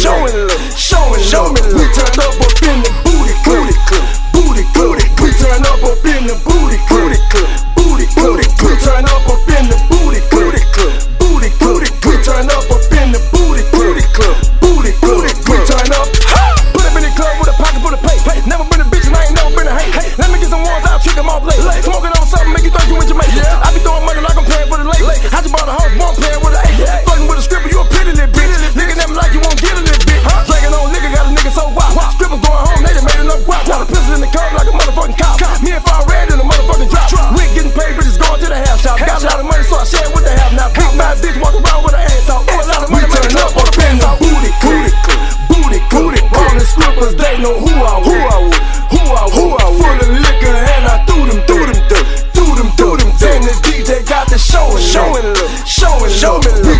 Showing love, showing love. We turned up. I share what they have. Now pop my bitch, walk around with her ass out. Ass out. We turn up up in the booty, booty, booty, booty. All the strippers, they know who I was, who I was, who I was. Who I was. Full of liquor and I threw them, threw them, threw threw them, threw them. And the DJ got the showing, showing, showing, showing.